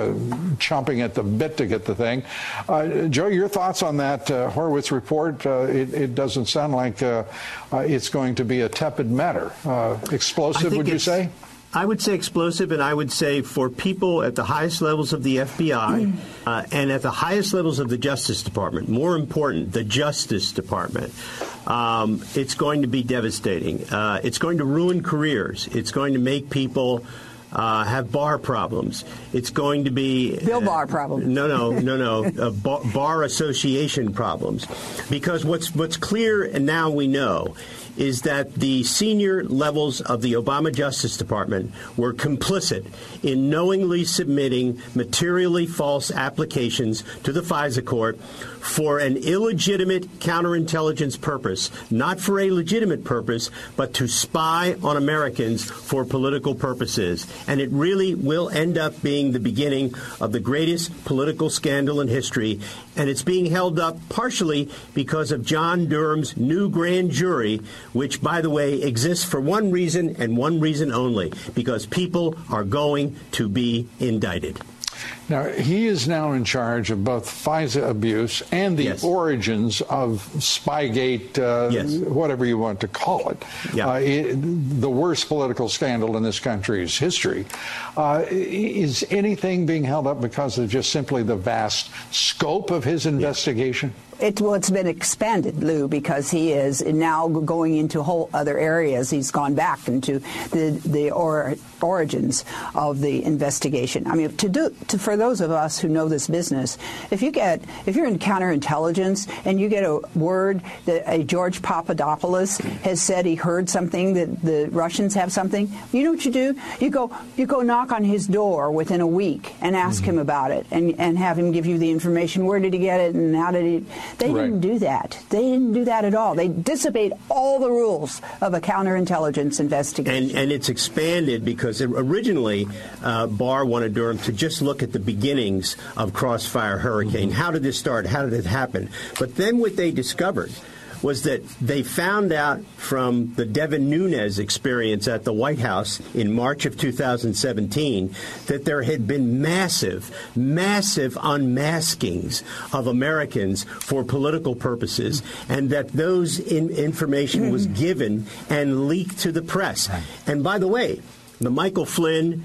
chomping at the bit to get the thing. Uh, Joe, your thoughts on that uh, Horowitz report? Uh, it, it doesn't sound like uh, uh, it's going to be a tepid matter. Uh, explosive, would you say? I would say explosive, and I would say for people at the highest levels of the FBI uh, and at the highest levels of the Justice Department, more important, the Justice Department, um, it's going to be devastating. Uh, it's going to ruin careers. It's going to make people. Uh, have bar problems. It's going to be Bill bar problems. No, no, no, no. [laughs] uh, bar, bar association problems, because what's what's clear and now we know is that the senior levels of the Obama Justice Department were complicit in knowingly submitting materially false applications to the FISA court for an illegitimate counterintelligence purpose, not for a legitimate purpose, but to spy on Americans for political purposes. And it really will end up being the beginning of the greatest political scandal in history. And it's being held up partially because of John Durham's new grand jury, which, by the way, exists for one reason and one reason only because people are going to be indicted. Now, he is now in charge of both FISA abuse and the origins of Spygate, uh, whatever you want to call it. Uh, it. The worst political scandal in this country's history. Uh, is anything being held up because of just simply the vast scope of his investigation? It, well, it's been expanded, Lou, because he is now going into whole other areas. He's gone back into the the or, origins of the investigation. I mean, to do to, for those of us who know this business, if you get if you're in counterintelligence and you get a word that a George Papadopoulos has said he heard something that the Russians have something, you know what you do? You go you go knock on his door within a week and ask mm-hmm. him about it and and have him give you the information. Where did he get it and how did he? They right. didn't do that. They didn't do that at all. They dissipate all the rules of a counterintelligence investigation. And, and it's expanded because originally uh, Barr wanted Durham to just look at the beginnings of Crossfire Hurricane. Mm-hmm. How did this start? How did it happen? But then what they discovered was that they found out from the Devin Nunes experience at the White House in March of 2017 that there had been massive, massive unmaskings of Americans for political purposes, and that those in- information was given and leaked to the press. And by the way, the Michael Flynn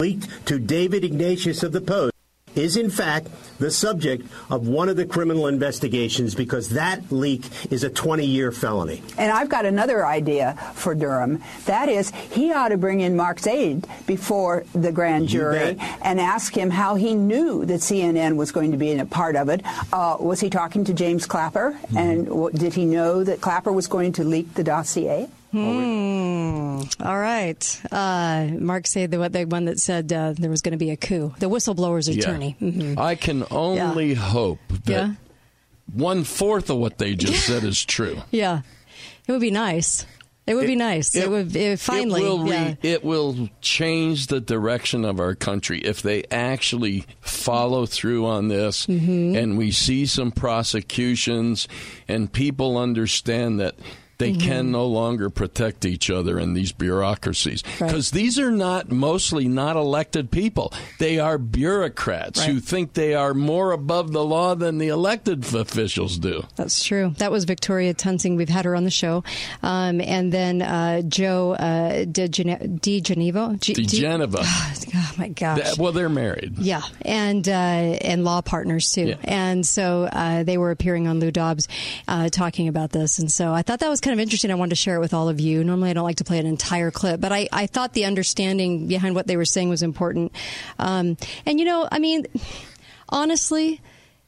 leaked to David Ignatius of the Post is in fact the subject of one of the criminal investigations because that leak is a 20 year felony. And I've got another idea for Durham. That is, he ought to bring in Mark Zaid before the grand jury and ask him how he knew that CNN was going to be in a part of it. Uh, was he talking to James Clapper? Mm-hmm. And w- did he know that Clapper was going to leak the dossier? Hmm. All right. Uh, Mark Zaid the, the one that said uh, there was going to be a coup. The whistleblower's attorney. Yeah. Mm-hmm. I can only yeah. hope that yeah. one fourth of what they just said is true. [laughs] Yeah. It would be nice. It would it, be nice. It, it would it, finally. It will, re, yeah. it will change the direction of our country if they actually follow through on this, mm-hmm. and we see some prosecutions, and people understand that they mm-hmm. can no longer protect each other in these bureaucracies because right. these are not mostly not elected people. They are bureaucrats right. who think they are more above the law than the elected officials do. That's true. That was Victoria Toensing. We've had her on the show, um, and then uh, Joe uh, De, Gene- diGenova. G- diGenova. [sighs] Oh my gosh. That, well, they're married. Yeah, and uh, and law partners too. Yeah. And so uh, they were appearing on Lou Dobbs uh, talking about this, and so I thought that was kind of interesting. I wanted to share it with all of you. Normally, I don't like to play an entire clip, but I, I thought the understanding behind what they were saying was important. Um, and, you know, I mean, honestly,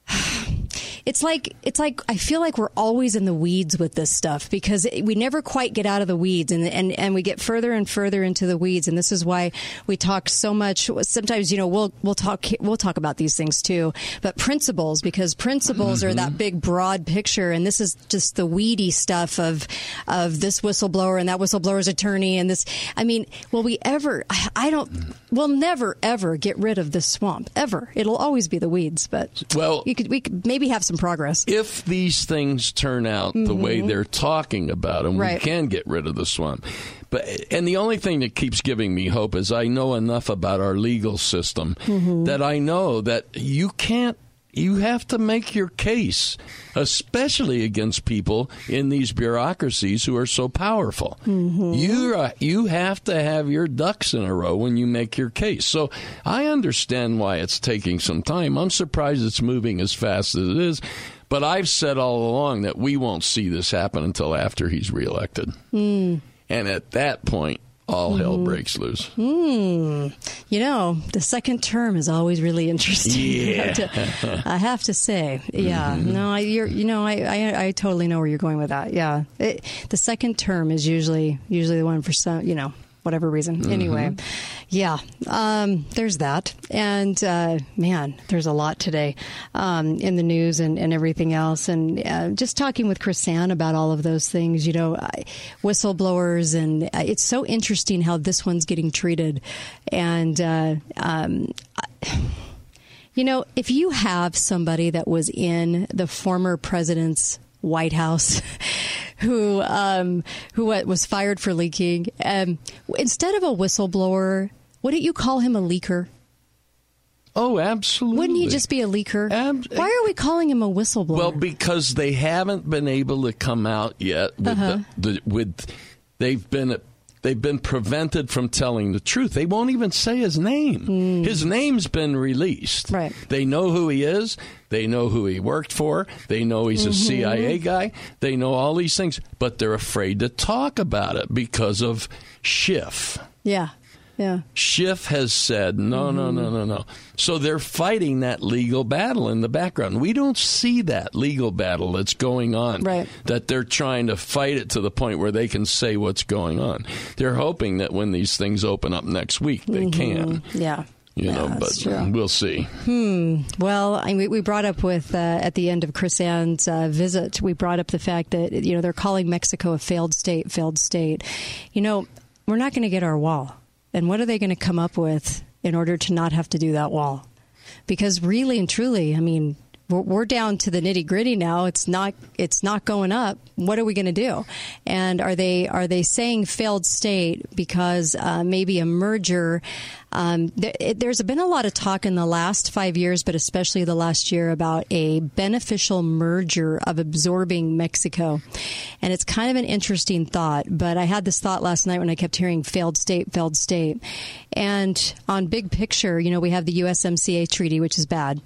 [sighs] it's like it's like I feel like we're always in the weeds with this stuff because we never quite get out of the weeds and and and we get further and further into the weeds and this is why we talk so much sometimes you know we'll we'll talk we'll talk about these things too but principles because principles mm-hmm. are that mm-hmm. big broad picture and this is just the weedy stuff of of this whistleblower and that whistleblower's attorney and this I mean will we ever I, I don't we'll never ever get rid of this swamp ever it'll always be the weeds but well you could we could maybe have some progress. If these things turn out mm-hmm. the way mm-hmm. they're talking about them, right. we can get rid of the swamp. But and the only thing that keeps giving me hope is I know enough about our legal system mm-hmm. that I know that you can't you have to make your case, especially against people in these bureaucracies who are so powerful. Mm-hmm. You uh, you have to have your ducks in a row when you make your case. So I understand why it's taking some time. I'm surprised it's moving as fast as it is. But I've said all along that we won't see this happen until after he's reelected. Mm. And at that point, all hell mm-hmm. breaks loose. Mm. You know, the second term is always really interesting. Yeah. [laughs] I, have to, I have to say, yeah. Mm-hmm. No, I, you're, you know, I, I, I, totally know where you're going with that. Yeah, it, the second term is usually usually the one for some, you know, whatever reason. Mm-hmm. Anyway, yeah, um, there's that. And uh, man, there's a lot today um, in the news and, and everything else. And uh, just talking with KrisAnne about all of those things, you know, whistleblowers. And uh, it's so interesting how this one's getting treated. And, uh, um, you know, if you have somebody that was in the former president's White House [laughs] who um, who was fired for leaking. Um, instead of a whistleblower, wouldn't you call him a leaker? Oh, absolutely. Wouldn't he just be a leaker? Ab- Why are we calling him a whistleblower? Well, because they haven't been able to come out yet with uh-huh. the, the, with they've been they've been prevented from telling the truth. They won't even say his name. His name's been released. Right. They know who he is. They know who he worked for. They know he's a Mhm. CIA guy. They know all these things, but they're afraid to talk about it because of Schiff. Yeah. Yeah. Schiff has said, no, no, no, no, no. So they're fighting that legal battle in the background. We don't see that legal battle that's going on. Right. That they're trying to fight it to the point where they can say what's going on. They're hoping that when these things open up next week, they can. Yeah. You know. Yeah, but that's true. we'll see. Hmm. Well, I mean, we brought up with uh, at the end of KrisAnne's uh, visit, we brought up the fact that you know they're calling Mexico a failed state, failed state. You know, we're not going to get our wall, and what are they going to come up with in order to not have to do that wall? Because really and truly, I mean, we're, down to the nitty gritty now. It's not. It's not going up. What are we going to do? And are they are they saying failed state because uh, maybe a merger? Um, it, there's been a lot of talk in the last five years, but especially the last year, about a beneficial merger of absorbing Mexico. And it's kind of an interesting thought, but I had this thought last night when I kept hearing failed state, failed state. And on big picture, you know, we have the USMCA treaty, which is bad.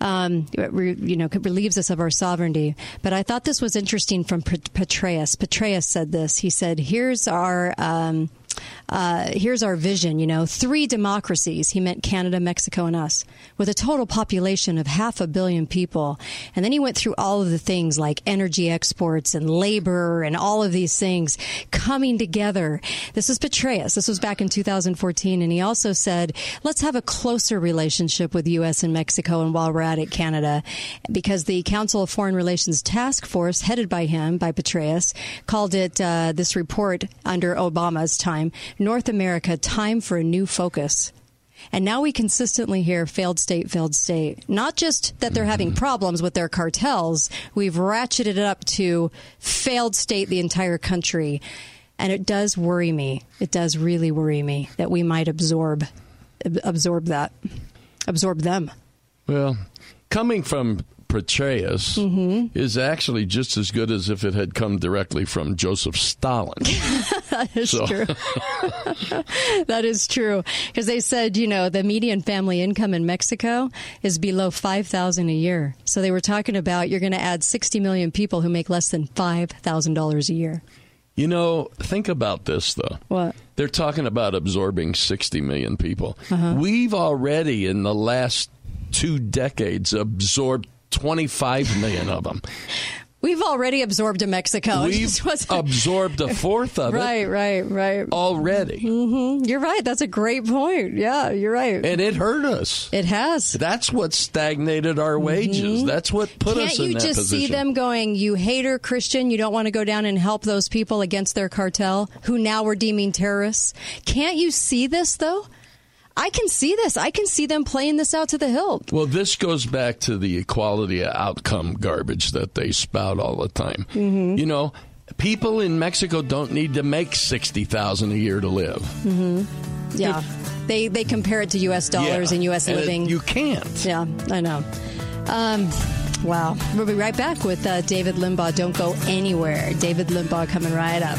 Um, you know, relieves us of our sovereignty. But I thought this was interesting from Pet- Petraeus. Petraeus said this. He said, "Here's our." Um, uh, here's our vision, you know, three democracies. He meant Canada, Mexico, and us, with a total population of half a billion people. And then he went through all of the things like energy exports and labor and all of these things coming together. This is Petraeus. This was back in 2014. And he also said, let's have a closer relationship with U.S. and Mexico. And while we're at it, Canada, because the Council of Foreign Relations Task Force, headed by him, by Petraeus, called it uh, this report under Obama's time, North America, time for a new focus. And now we consistently hear failed state, failed state. Not just that they're having mm-hmm. problems with their cartels, we've ratcheted it up to failed state the entire country. And it does worry me. It does really worry me that we might absorb absorb that. Absorb them. Well, coming from Petraeus Mm-hmm. is actually just as good as if it had come directly from Joseph Stalin. [laughs] [laughs] that is true. that is true because they said you know the median family income in Mexico is below five thousand a year. So they were talking about you're going to add sixty million people who make less than five thousand dollars a year. You know, think about this though. What? They're talking about absorbing 60 million people. Uh-huh. We've already, in the last two decades, absorbed 25 million of them. We've already absorbed a Mexico. [laughs] We've absorbed a fourth of right, it right, right. Right. Already. hmm You're right. That's a great point. Yeah, you're right. And it hurt us. It has. That's what stagnated our wages. That's what put us. Can't us in you just see them going, you hater Christian, you don't want to go down and help those people against their cartel who now we're deeming terrorists? Can't you see this, though? I can see this. I can see them playing this out to the hilt. Well, this goes back to the equality of outcome garbage that they spout all the time. Mm-hmm. You know, people in Mexico don't need to make sixty thousand a year to live. hmm Yeah. They, they compare it to U.S. dollars Yeah. and U.S. And it- living. you can't. Yeah, I know. Um, wow. We'll be right back with uh, David Limbaugh. Don't go anywhere. David Limbaugh coming right up.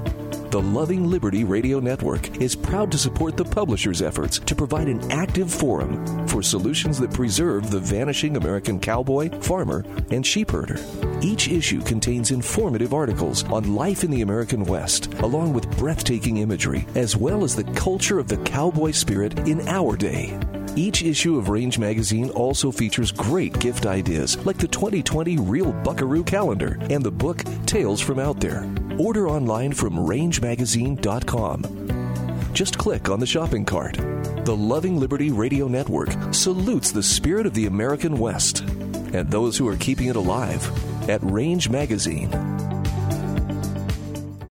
The Loving Liberty Radio Network is proud to support the publisher's efforts to provide an active forum for solutions that preserve the vanishing American cowboy, farmer, and sheepherder. Each issue contains informative articles on life in the American West, along with breathtaking imagery, as well as the culture of the cowboy spirit in our day. Each issue of Range Magazine also features great gift ideas like the 2020 Real Buckaroo Calendar and the book Tales from Out There. Order online from rangemagazine.com. Just click on the shopping cart. The Loving Liberty Radio Network salutes the spirit of the American West and those who are keeping it alive at Range Magazine.